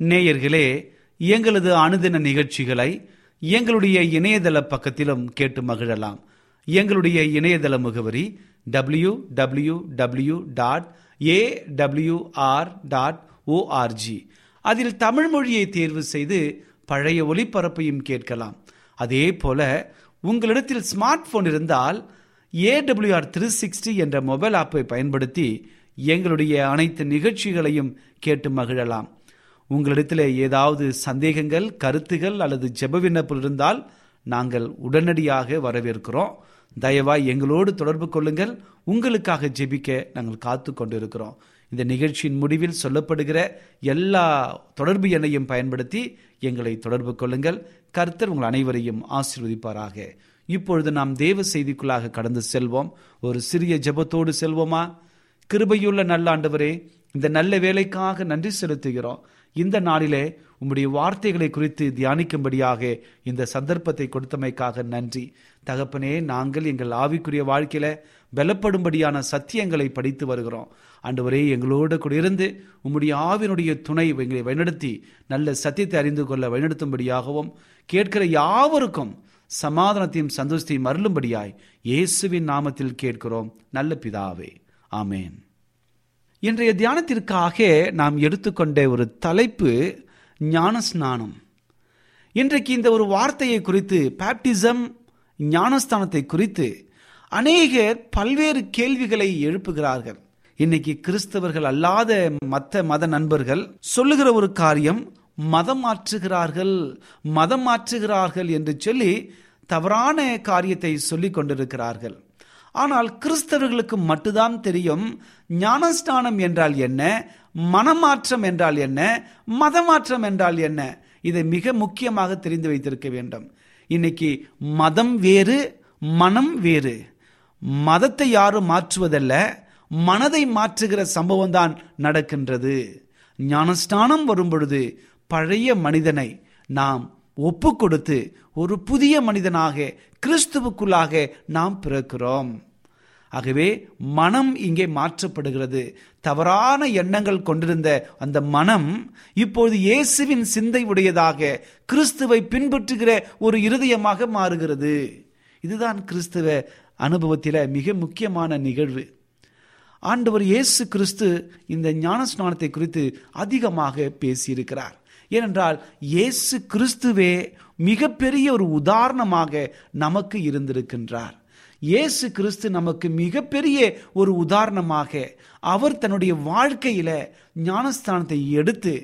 நேயர்களே எங்களது அனுதின நிகழ்ச்சிகளை எங்களுடைய இணையதள பக்கத்திலும் கேட்டு மகிழலாம். எங்களுடைய இணையதள முகவரி W W W dot A W R dot ORG அதில் தமிழ் மொழியை தேர்வு செய்து பழைய ஒளிபரப்பையும் கேட்கலாம். அதே போல உங்களிடத்தில் ஸ்மார்ட் போன் இருந்தால் ஏடபிள்யூஆர் த்ரீ சிக்ஸ்டி என்ற மொபைல் ஆப்பை பயன்படுத்தி எங்களுடைய அனைத்து நிகழ்ச்சிகளையும் கேட்டு மகிழலாம். உங்களிடத்தில் ஏதாவது சந்தேகங்கள் கருத்துகள் அல்லது ஜெப விண்ணப்பம் இருந்தால் நாங்கள் உடனடியாக வரவேற்கிறோம். தயவாய் எங்களோடு தொடர்பு கொள்ளுங்கள். உங்களுக்காக ஜெபிக்க நாங்கள் காத்து கொண்டிருக்கிறோம். இந்த நிகழ்ச்சியின் முடிவில் சொல்லப்படுகிற எல்லா தொடர்பு எண்ணையும் பயன்படுத்தி எங்களை தொடர்பு கொள்ளுங்கள். கர்த்தர் உங்கள் அனைவரையும் ஆசீர்வதிப்பாராக. இப்பொழுது நாம் தேவ செய்திக்குள்ளாக கடந்து செல்வோம். ஒரு சிறிய ஜெபத்தோடு செல்வோமா? கிருபையுள்ள நல்ல ஆண்டவரே இந்த நல்ல வேலைக்காக நன்றி செலுத்துகிறோம். இந்த நாளிலே உம்முடைய வார்த்தைகளை குறித்து தியானிக்கும்படியாக இந்த சந்தர்ப்பத்தை கொடுத்தமைக்காக நன்றி. தகப்பனே நாங்கள் எங்கள் ஆவிக்குரிய வாழ்க்கையில பலப்படும்படியான சத்தியங்களை படித்து வருகிறோம். ஆண்டவரே எங்களோடு கூட இருந்து உம்முடைய ஆவினுடைய துணை எங்களை வழிநடத்தி நல்ல சத்தியத்தை அறிந்து கொள்ள வழிநடத்தும்படியாகவும் கேட்கிற யாவருக்கும் சமாதானத்தையும் சந்தோஷத்தையும் அருளும்படியாய் இயேசுவின் நாமத்தில் கேட்கிறோம். நல்ல பிதாவே. ஆமேன். இன்றைய தியானத்திற்காக நாம் எடுத்துக்கொண்ட ஒரு தலைப்பு ஞானஸ்நானம். இன்றைக்கு இந்த ஒரு வார்த்தையை குறித்து பேப்டிசம் ஞானஸ்தானத்தை குறித்து அநேகர் பல்வேறு கேள்விகளை எழுப்புகிறார்கள். இன்னைக்கு கிறிஸ்தவர்கள் அல்லாத மற்ற மத நண்பர்கள் சொல்லுகிற ஒரு காரியம் மதம் மாற்றுகிறார்கள் மதம் மாற்றுகிறார்கள் என்று சொல்லி தவறான காரியத்தை சொல்லிக் கொண்டிருக்கிறார்கள். ஆனால் கிறிஸ்தவர்களுக்கு மட்டும்தான் தெரியும் ஞானஸ்தானம் என்றால் என்ன? மனமாற்றம் என்றால் என்ன? மதமாற்றம் என்றால் என்ன? இதை மிக முக்கியமாக தெரிந்து வைத்திருக்க வேண்டும். இன்னைக்கு மதம் வேறு மனம் வேறு. மதத்தை யாரும் மாற்றுவதல்ல மனதை மாற்றுகிற சம்பவம் தான் நடக்கின்றது. ஞானஸ்தானம் வரும் பொழுது பழைய மனிதனை நாம் ஒப்பு கொடுத்து ஒரு புதிய மனிதனாக கிறிஸ்துவுக்குள்ளாக நாம் பிறக்கிறோம். ஆகவே மனம் இங்கே மாற்றப்படுகிறது. தவறான எண்ணங்கள் கொண்டிருந்த அந்த மனம் இப்போது இயேசுவின் சிந்தை உடையதாக கிறிஸ்துவை பின்பற்றுகிற ஒரு இருதயமாக மாறுகிறது. இதுதான் கிறிஸ்துவ அனுபவத்தில் மிக முக்கியமான நிகழ்வு. ஆண்டவர் இயேசு கிறிஸ்து இந்த ஞானஸ்நானத்தை குறித்து அதிகமாக பேசியிருக்கிறார். ஏனென்றால் இயேசு கிறிஸ்துவே மிகப்பெரிய ஒரு உதாரணமாக நமக்கு இருந்திருக்கின்றார். இயேசு கிறிஸ்து நமக்கு மிகப்பெரிய ஒரு உதாரணமாக அவர் தன்னுடைய வாழ்க்கையில ஞானஸ்தானத்தை எடுத்து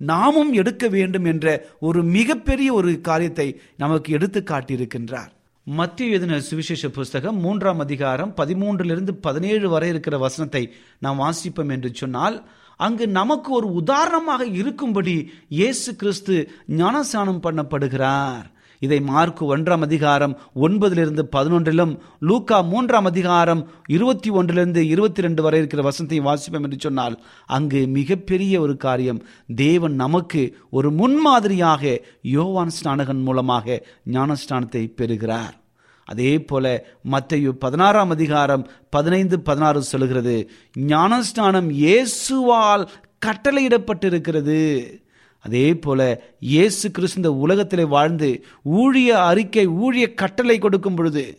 நாமும் எடுக்க வேண்டும் என்ற ஒரு மிகப்பெரிய ஒரு காரியத்தை நமக்கு எடுத்து காட்டியிருக்கின்றார். மத்திய எழுதின சுவிசேஷ புஸ்தகம் மூன்றாம் அதிகாரம் பதிமூன்றிலிருந்து பதினேழு வரை இருக்கிற வசனத்தை நாம் வாசிப்போம் என்று சொன்னால் அங்கு நமக்கு ஒரு உதாரணமாக இருக்கும்படி இயேசு கிறிஸ்து ஞானஸ்நானம் பண்ணப்படுகிறார். இதை மார்க் ஒன்றாம் அதிகாரம் ஒன்பதிலிருந்து பதினொன்றிலும் லூக்கா மூன்றாம் அதிகாரம் இருபத்தி ஒன்றிலிருந்து இருபத்தி ரெண்டு வரை இருக்கிற வசனத்தை வாசிப்போம் என்று சொன்னால் அங்கு மிகப்பெரிய ஒரு காரியம் தேவன் நமக்கு ஒரு முன்மாதிரியாக யோவான் ஸ்நானகன் மூலமாக ஞானஸ்நானத்தை பெறுகிறார். அதே போல மத்தையு பதினாறாம் அதிகாரம் பதினைந்து பதினாறு சொல்கிறது ஞானஸ்நானம் இயேசுவால் கட்டளையிடப்பட்டிருக்கிறது. அதே போல இயேசு கிறிஸ்து இந்த வாழ்ந்து ஊழிய அறிக்கை ஊழிய கட்டளை கொடுக்கும் பொழுது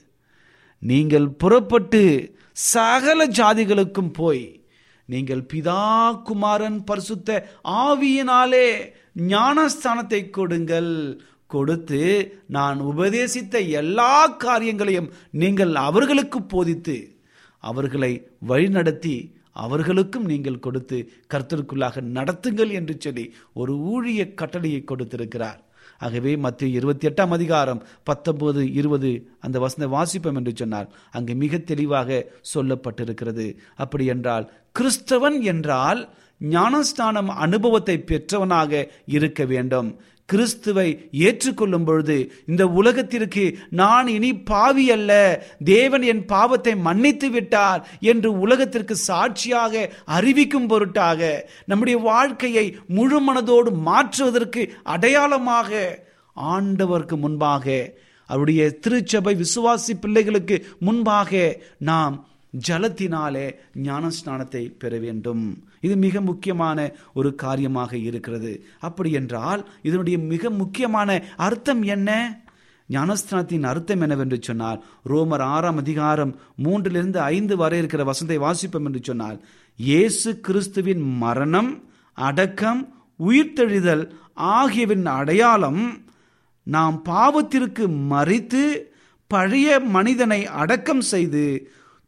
நீங்கள் புறப்பட்டு சகல ஜாதிகளுக்கும் போய் நீங்கள் பிதா குமாரன் பரிசுத்த ஆவியினாலே ஞானஸ்தானத்தை கொடுங்கள். கொடுத்து நான் உபதேசித்த எல்லா காரியங்களையும் நீங்கள் அவர்களுக்கு போதித்து அவர்களை வழிநடத்தி அவர்களுக்கும் நீங்கள் கொடுத்து கர்த்தருக்குள்ளாக நடத்துங்கள் என்று சொல்லி ஒரு ஊழிய கட்டளையை கொடுத்திருக்கிறார். ஆகவே மத்திய இருபத்தி எட்டாம் அதிகாரம் பத்தொன்பது இருபது அந்த வசந்த வாசிப்பம் என்று சொன்னால் அங்கு மிக தெளிவாக சொல்லப்பட்டிருக்கிறது. அப்படி என்றால் கிறிஸ்தவன் என்றால் ஞானஸ்தானம் அனுபவத்தை பெற்றவனாக இருக்க வேண்டும். கிறிஸ்துவை ஏற்றுக்கொள்ளும் பொழுது இந்த உலகத்திற்கு நான் இனி பாவி அல்ல. தேவன் என் பாவத்தை மன்னித்து விட்டார் என்று உலகத்திற்கு சாட்சியாக அறிவிக்கும் பொருட்டாக நம்முடைய வாழ்க்கையை முழு மனதோடு மாற்றுவதற்கு அடையாளமாக ஆண்டவருக்கு முன்பாக அவருடைய திருச்சபை விசுவாசி பிள்ளைகளுக்கு முன்பாக நாம் ஜலத்தினாலே ஞானஸ்நானத்தை பெற வேண்டும். இது மிக முக்கியமான ஒரு காரியமாக இருக்கிறது. அப்படி என்றால் இதனுடைய மிக முக்கியமான அர்த்தம் என்ன? ஞானஸ்தானத்தின் அர்த்தம் என்னவென்று சொன்னால் ரோமர் ஆறாம் அதிகாரம் மூன்றிலிருந்து ஐந்து வரை இருக்கிற வசந்தை வாசிப்போம் என்று சொன்னால் இயேசு கிறிஸ்துவின் மரணம் அடக்கம் உயிர்த்தெழுதல் ஆகியவின் அடையாளம் நாம் பாவத்திற்கு மறித்து பழைய மனிதனை அடக்கம் செய்து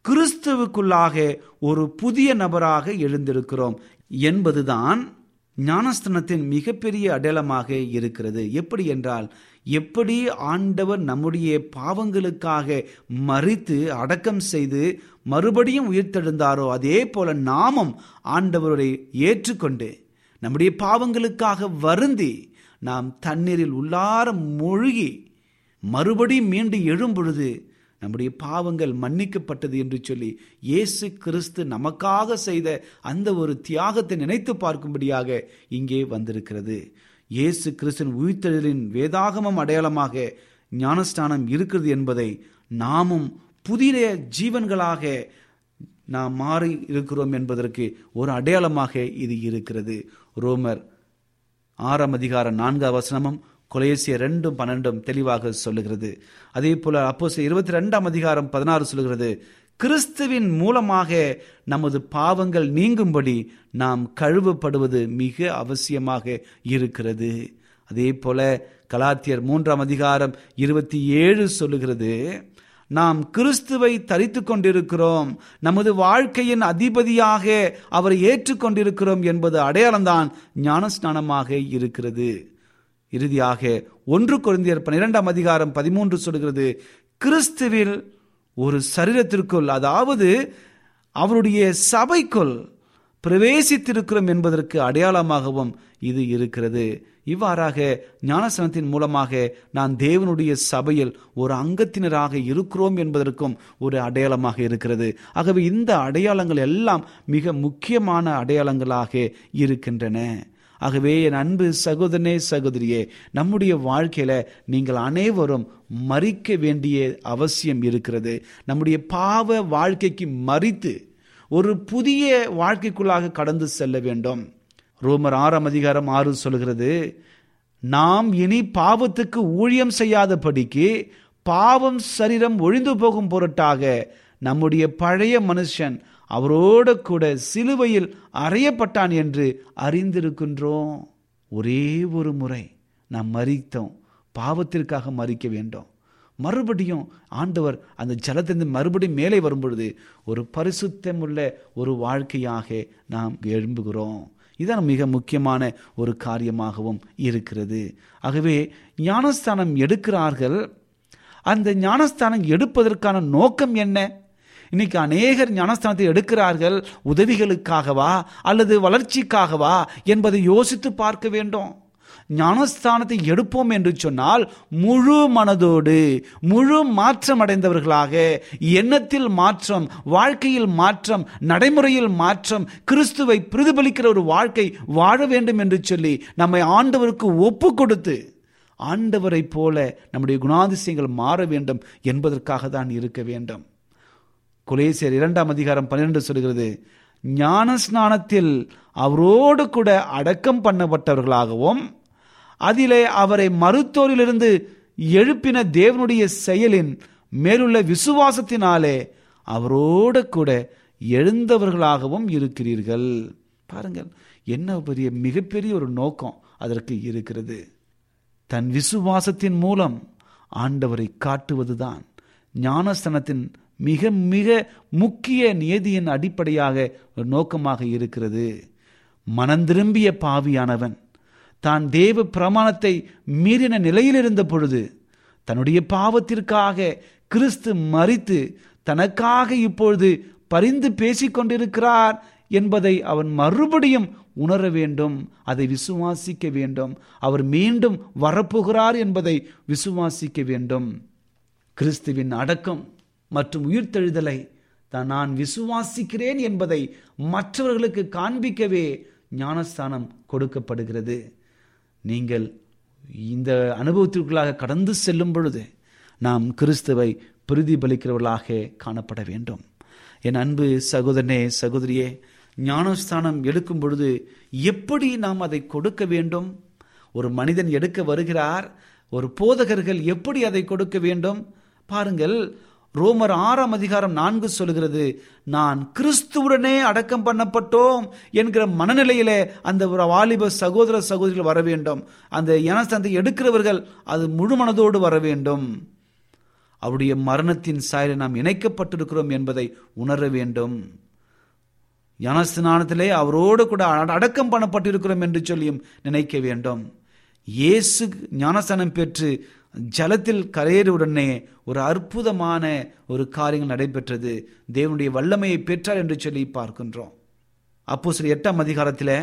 கிறிஸ்துவுக்குள்ளாக ஒரு புதிய நபராக எழுந்திருக்கிறோம் என்பதுதான் ஞானஸ்தானத்தின் மிகப்பெரிய அடையாளமாக இருக்கிறது. எப்படி என்றால் எப்படி ஆண்டவர் நம்முடைய பாவங்களுக்காக மறித்து அடக்கம் செய்து மறுபடியும் உயிர்த்தெழுந்தாரோ அதே போல நாமும் ஆண்டவரை ஏற்றுக்கொண்டு நம்முடைய பாவங்களுக்காக வருந்தி நாம் தண்ணீரில் உள்ளார மூழ்கி மறுபடியும் மீண்டும் எழும்பொழுது நம்முடைய பாவங்கள் மன்னிக்கப்பட்டது என்று சொல்லி இயேசு கிறிஸ்து நமக்காக செய்த அந்த ஒரு தியாகத்தை நினைத்து பார்க்கும்படியாக இங்கே வந்திருக்கிறது. இயேசு கிறிஸ்தன் உயிர்த்தெழுதலின் வேதாகமம் அடையாளமாக ஞானஸ்தானம் இருக்கிறது என்பதை நாமும் புதிய ஜீவன்களாக நாம் மாறி இருக்கிறோம் என்பதற்கு ஒரு அடையாளமாக இது இருக்கிறது. ரோமர் ஆறாம் அதிகாரம் நான்காம் வசனமும் கொலேசிய ரெண்டும் பன்னெண்டும் தெளிவாக சொல்லுகிறது. அதே போல அப்போ இருபத்தி ரெண்டாம் அதிகாரம் பதினாறு சொல்லுகிறது கிறிஸ்துவின் மூலமாக நமது பாவங்கள் நீங்கும்படி நாம் கழுவப்படுவது மிக அவசியமாக இருக்கிறது. அதே போல கலாத்தியர் மூன்றாம் அதிகாரம் இருபத்தி ஏழு சொல்லுகிறது நாம் கிறிஸ்துவை தரித்து கொண்டிருக்கிறோம். நமது வாழ்க்கையின் அதிபதியாக அவரை ஏற்றுக்கொண்டிருக்கிறோம் என்பது அடையாளம்தான் ஞானஸ்நானமாக இருக்கிறது. இறுதியாக ஒன்று குழந்தையர் பன்னிரெண்டாம் அதிகாரம் பதிமூன்று சொல்கிறது கிறிஸ்துவில் ஒரு சரீரத்திற்குள் அதாவது அவருடைய சபைக்குள் பிரவேசித்திருக்கிறோம் என்பதற்கு அடையாளமாகவும் இது இருக்கிறது. இவ்வாறாக ஞானசனத்தின் மூலமாக நான் தேவனுடைய சபையில் ஒரு அங்கத்தினராக இருக்கிறோம் என்பதற்கும் ஒரு அடையாளமாக இருக்கிறது. ஆகவே இந்த அடையாளங்கள் எல்லாம் மிக முக்கியமான அடையாளங்களாக இருக்கின்றன. ஆகவே என் அன்பு சகோதரனே சகோதரியே நம்முடைய வாழ்க்கையில் நீங்கள் அனைவரும் மறிக்க வேண்டிய அவசியம் இருக்கிறது. நம்முடைய பாவ வாழ்க்கைக்கு மறித்து ஒரு புதிய வாழ்க்கைக்குள்ளாக கடந்து செல்ல வேண்டும். ரோமர் ஆறாம் அதிகாரம் ஆறு சொல்கிறது நாம் இனி பாவத்துக்கு ஊழியம் செய்யாதபடிக்கு பாவம் சரீரம் ஒழிந்து போகும் பொருட்டாக நம்முடைய பழைய மனுஷன் அவரோடு கூட சிலுவையில் அறையப்பட்டான் என்று அறிந்திருக்கின்றோம். ஒரே ஒரு முறை நாம் மறித்தோம் பாவத்திற்காக மறிக்க வேண்டும். மறுபடியும் ஆண்டவர் அந்த ஜலத்திலிருந்து மறுபடியும் மேலே வரும்பொழுது ஒரு பரிசுத்தம் உள்ள ஒரு வாழ்க்கையாக நாம் எழும்புகிறோம். இதான் மிக முக்கியமான ஒரு காரியமாகவும் இருக்கிறது. ஆகவே ஞானஸ்தானம் எடுக்கிறார்கள். அந்த ஞானஸ்தானம் எடுப்பதற்கான நோக்கம் என்ன? இன்னைக்கு அநேகர் ஞானஸ்தானத்தை எடுக்கிறார்கள். உதவிகளுக்காகவா அல்லது வளர்ச்சிக்காகவா என்பதை யோசித்து பார்க்க வேண்டும். ஞானஸ்தானத்தை எடுப்போம் என்று சொன்னால் முழு மனதோடு முழு மாற்றம் அடைந்தவர்களாக எண்ணத்தில் மாற்றம் வாழ்க்கையில் மாற்றம் நடைமுறையில் மாற்றம் கிறிஸ்துவை பிரதிபலிக்கிற ஒரு வாழ்க்கை வாழ வேண்டும் என்று சொல்லி நம்மை ஆண்டவருக்கு ஒப்பு கொடுத்து ஆண்டவரை போல நம்முடைய குணாதிசயங்கள் மாற வேண்டும் என்பதற்காக தான் இருக்க வேண்டும். குலேசியர் இரண்டாம் அதிகாரம் பன்னிரண்டு சொல்கிறது ஞான ஸ்நானத்தில் அவரோடு கூட அடக்கம் பண்ணப்பட்டவர்களாகவும் அதிலே அவரை மருத்துவரிலிருந்து எழுப்பின தேவனுடைய செயலின் மேலுள்ள விசுவாசத்தினாலே அவரோடு கூட எழுந்தவர்களாகவும் இருக்கிறீர்கள். பாருங்கள் என்ன பெரிய மிகப்பெரிய ஒரு நோக்கம் அதற்கு இருக்கிறது. தன் விசுவாசத்தின் மூலம் ஆண்டவரை காட்டுவதுதான் ஞானஸ்தனத்தின் மிக மிக முக்கிய நியதியின் அடிப்படையாக ஒரு நோக்கமாக இருக்கிறது. மனந்திரும்பிய பாவியானவன் தான் தேவ பிரமாணத்தை மீறின நிலையில் இருந்த பொழுது தன்னுடைய பாவத்திற்காக கிறிஸ்து மறித்து தனக்காக இப்பொழுது பரிந்து பேசிக்கொண்டிருக்கிறார் என்பதை அவன் மறுபடியும் உணர வேண்டும் அதை விசுவாசிக்க வேண்டும். அவர் மீண்டும் வரப்போகிறார் என்பதை விசுவாசிக்க வேண்டும். கிறிஸ்துவின் அடக்கம் மற்றும் உயிர்த்தெழுதலை தான் நான் விசுவாசிக்கிறேன் என்பதை மற்றவர்களுக்கு காண்பிக்கவே ஞானஸ்தானம் கொடுக்கப்படுகிறது. நீங்கள் இந்த அனுபவத்திற்குள்ளாக கடந்து செல்லும் பொழுது நாம் கிறிஸ்துவை பிரதிபலிக்கிறவர்களாக காணப்பட வேண்டும். என் அன்பு சகோதரனே சகோதரியே ஞானஸ்தானம் எடுக்கும் பொழுது எப்படி நாம் அதை கொடுக்க வேண்டும்? ஒரு மனிதன் எடுக்க வருகிறார் ஒரு போதகர்கள் எப்படி அதை கொடுக்க வேண்டும்? பாருங்கள் ரோமர் ஆறாம் அதிகாரம் நான்கு சொல்கிறது நான் கிறிஸ்துவுடனே அடக்கம் பண்ணப்பட்டோம் என்கிற மனநிலையிலே அந்த ஒரு வாலிப சகோதர சகோதரிகள் வர வேண்டும். அந்த ஞானஸ்தானத்தை எடுக்கிறவர்கள் அது முழு மனதோடு வர வேண்டும். அவருடைய மரணத்தின் சாயலை நாம் இணைக்கப்பட்டிருக்கிறோம் என்பதை உணர வேண்டும். ஞானஸ்தானத்திலே அவரோடு கூட அடக்கம் பண்ணப்பட்டிருக்கிறோம் என்று சொல்லியும் நினைக்க வேண்டும். இயேசு ஞானஸ்தானம் பெற்று ஜலத்தில் கரையேறுவுடனே ஒரு அற்புதமான ஒரு காரியங்கள் நடைபெற்றது. தேவனுடைய வல்லமையை பெற்றார் என்று சொல்லி பார்க்கின்றோம். அப்போ சில எட்டாம் அதிகாரத்தில்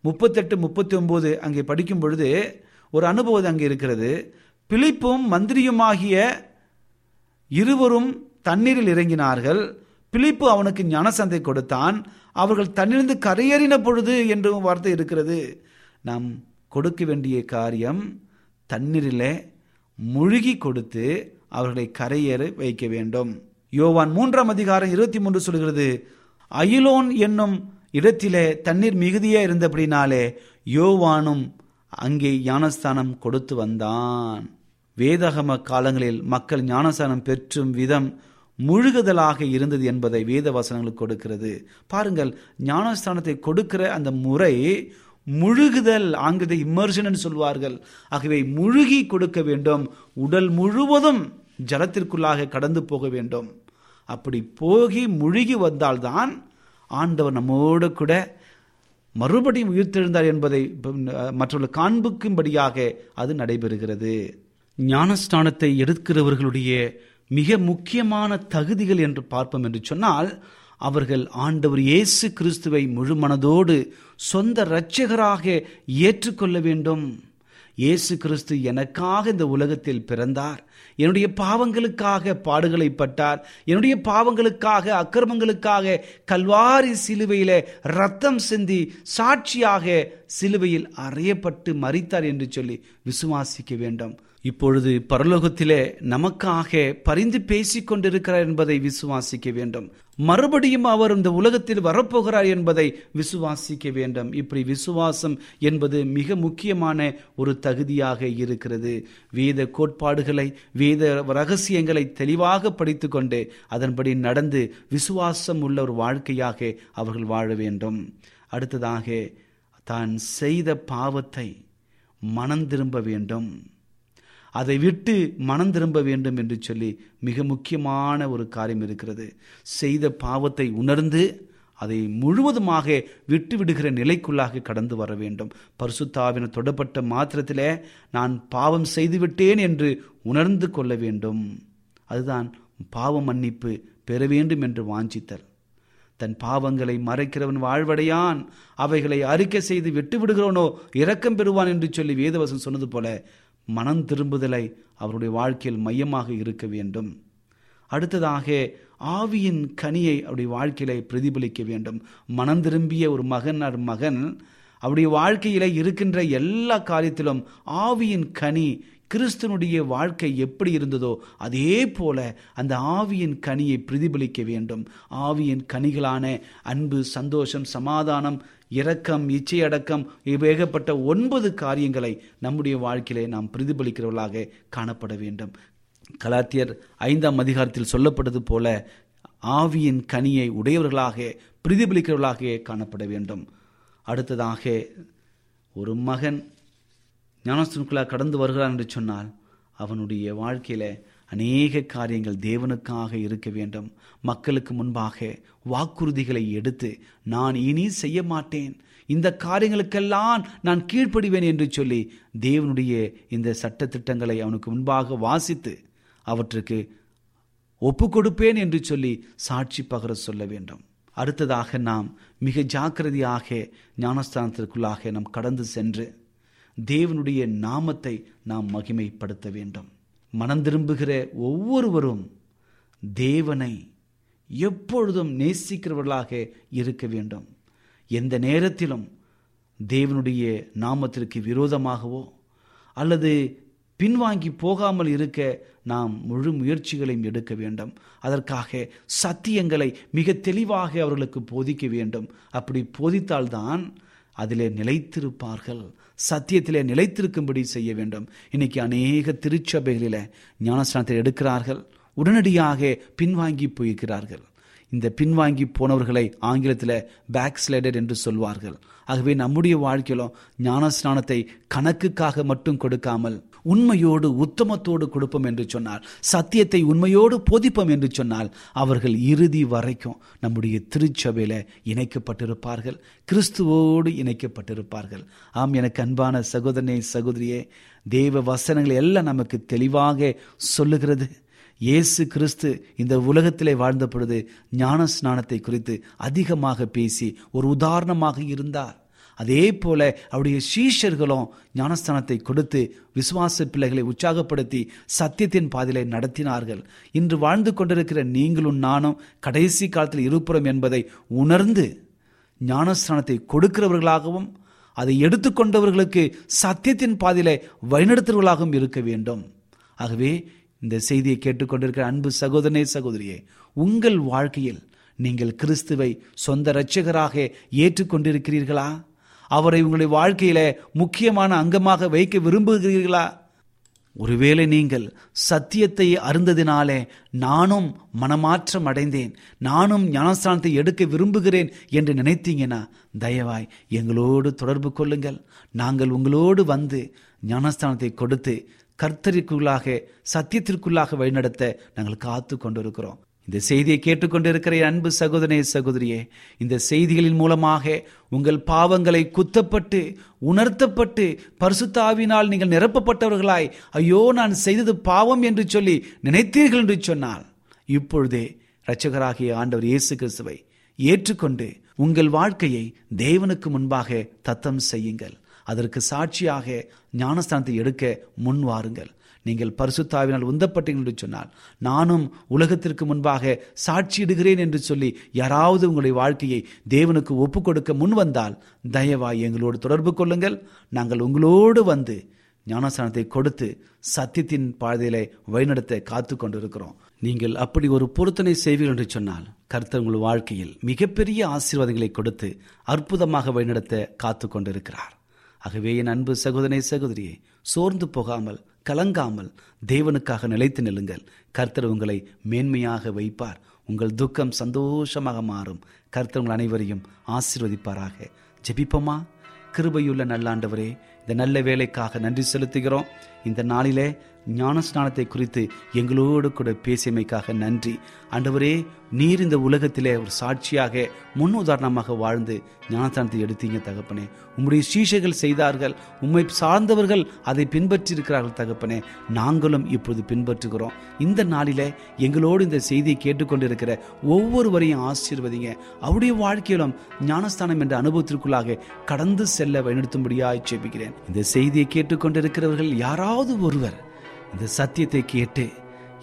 முப்பத்தெட்டு முப்பத்தி ஒன்பது அங்கே படிக்கும் பொழுது ஒரு அனுபவம் அங்கே இருக்கிறது. பிலிப்பும் மந்திரியுமாகிய இருவரும் தண்ணீரில் இறங்கினார்கள். பிலிப்பு அவனுக்கு ஞானசந்தை கொடுத்தான். அவர்கள் தன்னிலிருந்து கரையேறின பொழுது என்றும் வார்த்தை இருக்கிறது. நாம் கொடுக்க வேண்டிய காரியம் தண்ணீரிலே முழுகி கொடுத்து அவர்களை கரையேற வைக்க வேண்டும். யோவான் மூன்றாம் அதிகாரம் இருபத்தி மூன்று சொல்கிறது அயிலோன் என்னும் இடத்திலே தண்ணீர் மிகுதியா இருந்தபடினாலே யோவானும் அங்கே ஞானஸ்தானம் கொடுத்து வந்தான். வேதகம காலங்களில் மக்கள் ஞானஸ்தானம் பெற்றும் விதம் முழுகுதலாக இருந்தது என்பதை வேத வசனங்களுக்கு கொடுக்கிறது. பாருங்கள் ஞானஸ்தானத்தை கொடுக்கிற அந்த முறை முழுகுதல் ஆங்கிலத்தை இம்மர்ஷன் சொல்வார்கள். ஆகவே முழுகி கொடுக்க வேண்டும். உடல் முழுவதும் ஜலத்திற்குள்ளாக கடந்து போக வேண்டும். அப்படி போகி முழுகி வந்தால்தான் ஆண்டவர் நம்மோடு கூட மறுபடியும் உயிர்த்தெழுந்தார் என்பதை மற்றவர்கள் காண்பிக்கும்படியாக அது நடைபெறுகிறது. ஞானஸ்தானத்தை எடுக்கிறவர்களுடைய மிக முக்கியமான தகுதிகள் என்று பார்ப்போம் என்று சொன்னால் அவர்கள் ஆண்டவர் இயேசு கிறிஸ்துவை முழுமனதோடு சொந்த இரட்சகராக ஏற்றுக்கொள்ள வேண்டும். இயேசு கிறிஸ்து எனக்காக இந்த உலகத்தில் பிறந்தார். என்னுடைய பாவங்களுக்காக பாடுகளை பட்டார். என்னுடைய பாவங்களுக்காக அக்கிரமங்களுக்காக கல்வாரி சிலுவையில் ரத்தம் சிந்தி சாட்சியாக சிலுவையில் அறையப்பட்டு மறித்தார் என்று சொல்லி விசுவாசிக்க வேண்டும். இப்பொழுது பரலோகத்திலே நமக்காக பரிந்து பேசிக் கொண்டிருக்கிறார் என்பதை விசுவாசிக்க வேண்டும். மறுபடியும் அவர் இந்த உலகத்தில் வரப்போகிறார் என்பதை விசுவாசிக்க வேண்டும். இப்படி விசுவாசம் என்பது மிக முக்கியமான ஒரு தகுதியாக இருக்கிறது. வேத கோட்பாடுகளை வேத ரகசியங்களை தெளிவாக படித்து கொண்டு அதன்படி நடந்து விசுவாசம் உள்ள ஒரு வாழ்க்கையாக அவர்கள் வாழ வேண்டும். அடுத்ததாக தான் செய்த பாவத்தை மனம் திரும்ப வேண்டும். அதை விட்டு மனம் திரும்ப வேண்டும் என்று சொல்லி மிக முக்கியமான ஒரு காரியம் இருக்கிறது. செய்த பாவத்தை உணர்ந்து அதை முழுவதுமாக விட்டு விடுகிற நிலைக்குள்ளாக கடந்து வர வேண்டும். பரிசுத்தாவின தொடப்பட்ட மாத்திரத்திலே நான் பாவம் செய்துவிட்டேன் என்று உணர்ந்து கொள்ள வேண்டும். அதுதான் பாவ மன்னிப்பு பெற வேண்டும் என்று வாஞ்சித்தல். தன் பாவங்களை மறைக்கிறவன் வாழ்வடையான். அவைகளை அறிக்கை செய்து விட்டு விடுகிறவனோ இரக்கம் பெறுவான் என்று சொல்லி வேதவசம் சொன்னது போல மனம் திரும்புதலை அவருடைய வாழ்க்கையில் மையமாக இருக்க வேண்டும். அடுத்ததாக ஆவியின் கனியை அவருடைய வாழ்க்கையில பிரதிபலிக்க வேண்டும். மனம் திரும்பிய ஒரு மகன் மகன் அவருடைய வாழ்க்கையில இருக்கின்ற எல்லா காரியத்திலும் ஆவியின் கனி கிறிஸ்தனுடைய வாழ்க்கை எப்படி இருந்ததோ அதே போல அந்த ஆவியின் கனியை பிரதிபலிக்க வேண்டும். ஆவியின் கனிகளான அன்பு சந்தோஷம் சமாதானம் இரக்கம் இச்சையடக்கம் இவ்வேகப்பட்ட ஒன்பது காரியங்களை நம்முடைய வாழ்க்கையிலே நாம் பிரதிபலிக்கிறவர்களாக காணப்பட வேண்டும். கலாத்தியர் ஐந்தாம் அதிகாரத்தில் சொல்லப்பட்டது போல ஆவியின் கனியை உடையவர்களாக பிரதிபலிக்கிறவர்களாக காணப்பட வேண்டும். அடுத்ததாக ஒரு மகன் ஞானஸ்தனுக்குள்ளாக கடந்து வருகிறான் என்று சொன்னால் அவனுடைய வாழ்க்கையில் அநேக காரியங்கள் தேவனுக்காக இருக்க வேண்டும். மக்களுக்கு முன்பாக வாக்குறுதிகளை எடுத்து நான் இனி செய்ய மாட்டேன். இந்த காரியங்களுக்கெல்லாம் நான் கீழ்ப்படிவேன் என்று சொல்லி தேவனுடைய இந்த சட்ட திட்டங்களை அவனுக்கு முன்பாக வாசித்து அவற்றுக்கு ஒப்பு கொடுப்பேன் என்று சொல்லி சாட்சி பகர சொல்ல வேண்டும். அடுத்ததாக நாம் மிக ஜாக்கிரதையாக ஞானஸ்தானத்திற்குள்ளாக நாம் கடந்து சென்று தேவனுடைய நாமத்தை நாம் மகிமைப்படுத்த வேண்டும். மனம் திரும்புகிற ஒவ்வொருவரும் தேவனை எப்பொழுதும் நேசிக்கிறவர்களாக இருக்க வேண்டும். எந்த நேரத்திலும் தேவனுடைய நாமத்திற்கு விரோதமாகவோ அல்லது பின்வாங்கி போகாமல் இருக்க நாம் முழு முயற்சிகளையும் எடுக்க வேண்டும். அதற்காக சத்தியங்களை மிக தெளிவாக அவர்களுக்கு போதிக்க வேண்டும். அப்படி போதித்தால்தான் அதிலே நிலைத்திருப்பார்கள். சத்தியத்திலே நிலைத்திருக்கும்படி செய்ய வேண்டும். இன்னைக்கு அநேக திருச்சபைகளில் ஞானஸ்தானத்தை எடுக்கிறார்கள். உடனடியாக பின்வாங்கி போயிருக்கிறார்கள். இந்த பின்வாங்கி போனவர்களை ஆங்கிலத்தில் பேக் ஸ்லைடர் என்று சொல்வார்கள். ஆகவே நம்முடைய வாழ்க்கையிலும் ஞானஸ்நானத்தை கணக்குக்காக மட்டும் கொடுக்காமல் உண்மையோடு உத்தமத்தோடு கொடுப்போம் என்று சொன்னால் சத்தியத்தை உண்மையோடு போதிப்போம் என்று சொன்னால் அவர்கள் இறுதி வரைக்கும் நம்முடைய திருச்சபையில் இணைக்கப்பட்டிருப்பார்கள். கிறிஸ்துவோடு இணைக்கப்பட்டிருப்பார்கள். ஆம் எனக்கு அன்பான சகோதரனே சகோதரியே தேவ வசனங்கள் எல்லாம் நமக்கு தெளிவாக சொல்லுகிறது. இயேசு கிறிஸ்து இந்த உலகத்திலே வாழ்ந்த பொழுது ஞான ஸ்நானத்தை குறித்து அதிகமாக பேசி ஒரு உதாரணமாக இருந்தார். அதே போல அவருடைய சீஷர்களும் ஞானஸ்தானத்தை கொடுத்து விசுவாச பிள்ளைகளை உற்சாகப்படுத்தி சத்தியத்தின் பாதையிலே நடத்தினார்கள். இன்று வாழ்ந்து கொண்டிருக்கிற நீங்களும் நானும் கடைசி காலத்தில் இருப்புறோம் என்பதை உணர்ந்து ஞானஸ்தானத்தை கொடுக்கிறவர்களாகவும் அதை எடுத்துக்கொண்டவர்களுக்கு சத்தியத்தின் பாதையிலே வழிநடத்துவர்களாகவும் இருக்க வேண்டும். ஆகவே இந்த செய்தியை கேட்டுக்கொண்டிருக்கிற அன்பு சகோதரனே சகோதரியே உங்கள் வாழ்க்கையில் நீங்கள் கிறிஸ்துவை சொந்த இரட்சகராக ஏற்றுக்கொண்டிருக்கிறீர்களா? அவரை உங்களுடைய வாழ்க்கையில முக்கியமான அங்கமாக வைக்க விரும்புகிறீர்களா? ஒருவேளை நீங்கள் சத்தியத்தை அருந்ததினாலே நானும் மனமாற்றம் அடைந்தேன் நானும் ஞானஸ்தானத்தை எடுக்க விரும்புகிறேன் என்று நினைத்தீங்கன்னா தயவாய் எங்களோடு தொடர்பு கொள்ளுங்கள். நாங்கள் உங்களோடு வந்து ஞானஸ்தானத்தை கொடுத்து கர்த்தருக்குள்ளாக சத்தியத்திற்குள்ளாக வழிநடத்த நாங்கள் காத்து கொண்டிருக்கிறோம். இந்த செய்தியை கேட்டுக்கொண்டிருக்கிற அன்பு சகோதரே சகோதரியே இந்த செய்திகளின் மூலமாக உங்கள் பாவங்களை குத்தப்பட்டு உணர்த்தப்பட்டு பரிசுத்தாவினால் நீங்கள் நிரப்பப்பட்டவர்களாய் ஐயோ நான் செய்தது பாவம் என்று சொல்லி நினைத்தீர்கள் என்று சொன்னால் இப்பொழுதே இரட்சகராகிய ஆண்டவர் இயேசு கிறிஸ்துவை ஏற்றுக்கொண்டு உங்கள் வாழ்க்கையை தேவனுக்கு முன்பாக தத்தம் செய்யுங்கள். அதற்கு சாட்சியாக ஞானஸ்தானத்தை எடுக்க முன் வாருங்கள். நீங்கள் பரிசுத்தாவினால் உந்தப்பட்டீர்கள் என்று சொன்னால் நானும் உலகத்திற்கு முன்பாக சாட்சியிடுகிறேன் என்று சொல்லி யாராவது உங்களுடைய வாழ்க்கையை தேவனுக்கு ஒப்பு கொடுக்க முன் வந்தால் தயவாய் எங்களோடு தொடர்பு கொள்ளுங்கள். நாங்கள் உங்களோடு வந்து ஞானஸ்தானத்தை கொடுத்து சத்தியத்தின் பாதையிலே வழிநடத்த காத்து கொண்டிருக்கிறோம். நீங்கள் அப்படி ஒரு பொருத்தனை செய்வீர்கள் என்று சொன்னால் கர்த்தர் உங்கள் வாழ்க்கையில் மிகப்பெரிய ஆசீர்வாதங்களை கொடுத்து அற்புதமாக வழிநடத்த காத்து கொண்டிருக்கிறார். ஆகவே என் அன்பு சகோதரனை சகோதரியை சோர்ந்து போகாமல் கலங்காமல் தேவனுக்காக நிலைத்து நில்லுங்கள். கர்த்தர் உங்களை மேன்மையாக வைப்பார். உங்கள் துக்கம் சந்தோஷமாக மாறும். கர்த்தர் உங்கள் அனைவரையும் ஆசீர்வதிப்பாராக. ஜெபிப்போமா? கிருபையுள்ள நல்லாண்டவரே இந்த நல்ல வேலைக்காக நன்றி செலுத்துகிறோம். இந்த நாளிலே ஞானஸ்நானத்தை குறித்து எங்களோடு கூட பேசியமைக்காக நன்றி. ஆண்டவரே நீர் இந்த உலகத்திலே ஒரு சாட்சியாக முன் உதாரணமாக வாழ்ந்து ஞானஸ்தானத்தை எடுத்தீங்க தகப்பனே. உம்முடைய சீஷைகள் செய்தார்கள் உம்மை சார்ந்தவர்கள் அதை பின்பற்றி இருக்கிறார்கள் தகப்பனே. நாங்களும் இப்பொழுது பின்பற்றுகிறோம். இந்த நாளில் எங்களோடு இந்த செய்தியை கேட்டுக்கொண்டிருக்கிற ஒவ்வொருவரையும் ஆசீர்வதிங்க. அவருடைய வாழ்க்கையிலும் ஞானஸ்தானம் என்ற அனுபவத்திற்குள்ளாக கடந்து செல்ல வழிநடத்தும்படியாக ஜெபிக்கிறேன். இந்த செய்தியை கேட்டுக்கொண்டிருக்கிறவர்கள் யாராவது ஒருவர் இந்த சத்தியத்தை கேட்டு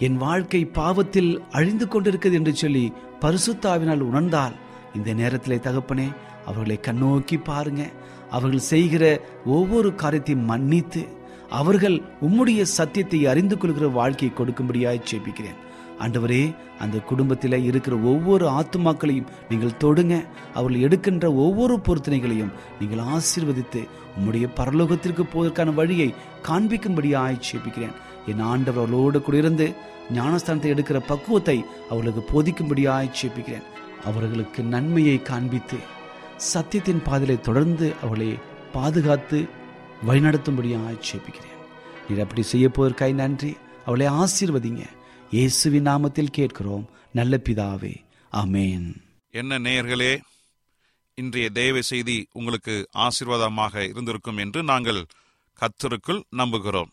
என் வாழ்க்கை பாவத்தில் அழிந்து கொண்டிருக்கிறது என்று சொல்லி பரிசுத்தாவினால் உணர்ந்தால் இந்த நேரத்திலே தகப்பனே அவர்களை கண்ணோக்கி பாருங்க. அவர்கள் செய்கிற ஒவ்வொரு காரியத்தையும் மன்னித்து அவர்கள் உம்முடைய சத்தியத்தை அறிந்து கொள்கிற வாழ்க்கையை கொடுக்கும்படியாய் ஜெபிக்கிறேன். ஆண்டவரே அந்த குடும்பத்தில் இருக்கிற ஒவ்வொரு ஆத்துமாக்களையும் நீங்கள் தொடுங்க. அவர்கள் எடுக்கின்ற ஒவ்வொரு பொருத்தனைகளையும் நீங்கள் ஆசீர்வதித்து உம்முடைய பரலோகத்திற்கு போவதற்கான வழியை காண்பிக்கும்படி ஜெபிக்கிறேன். என் ஆண்டவர்களோடு கூடியிருந்து இருந்து ஞானஸ்தானத்தை எடுக்கிற பக்குவத்தை அவர்களுக்கு போதிக்கும்படியாய் சேப்பிக்கிறேன் அவர்களுக்கு நன்மையை காண்பித்து சத்தியத்தின் பாதிலை தொடர்ந்து அவளை பாதுகாத்து வழிநடத்தும்படியாய் சேப்பிக்கிறேன் நீர் அப்படி செய்ய போவதற்காய் நன்றி. அவளை ஆசீர்வதிங்க. இயேசுவின் நாமத்தில் கேட்கிறோம். நல்ல பிதாவே. அமேன் என்ன நேயர்களே இன்றைய தேவ செய்தி உங்களுக்கு ஆசீர்வாதமாக இருந்திருக்கும் என்று நாங்கள் கத்தருக்குள் நம்புகிறோம்.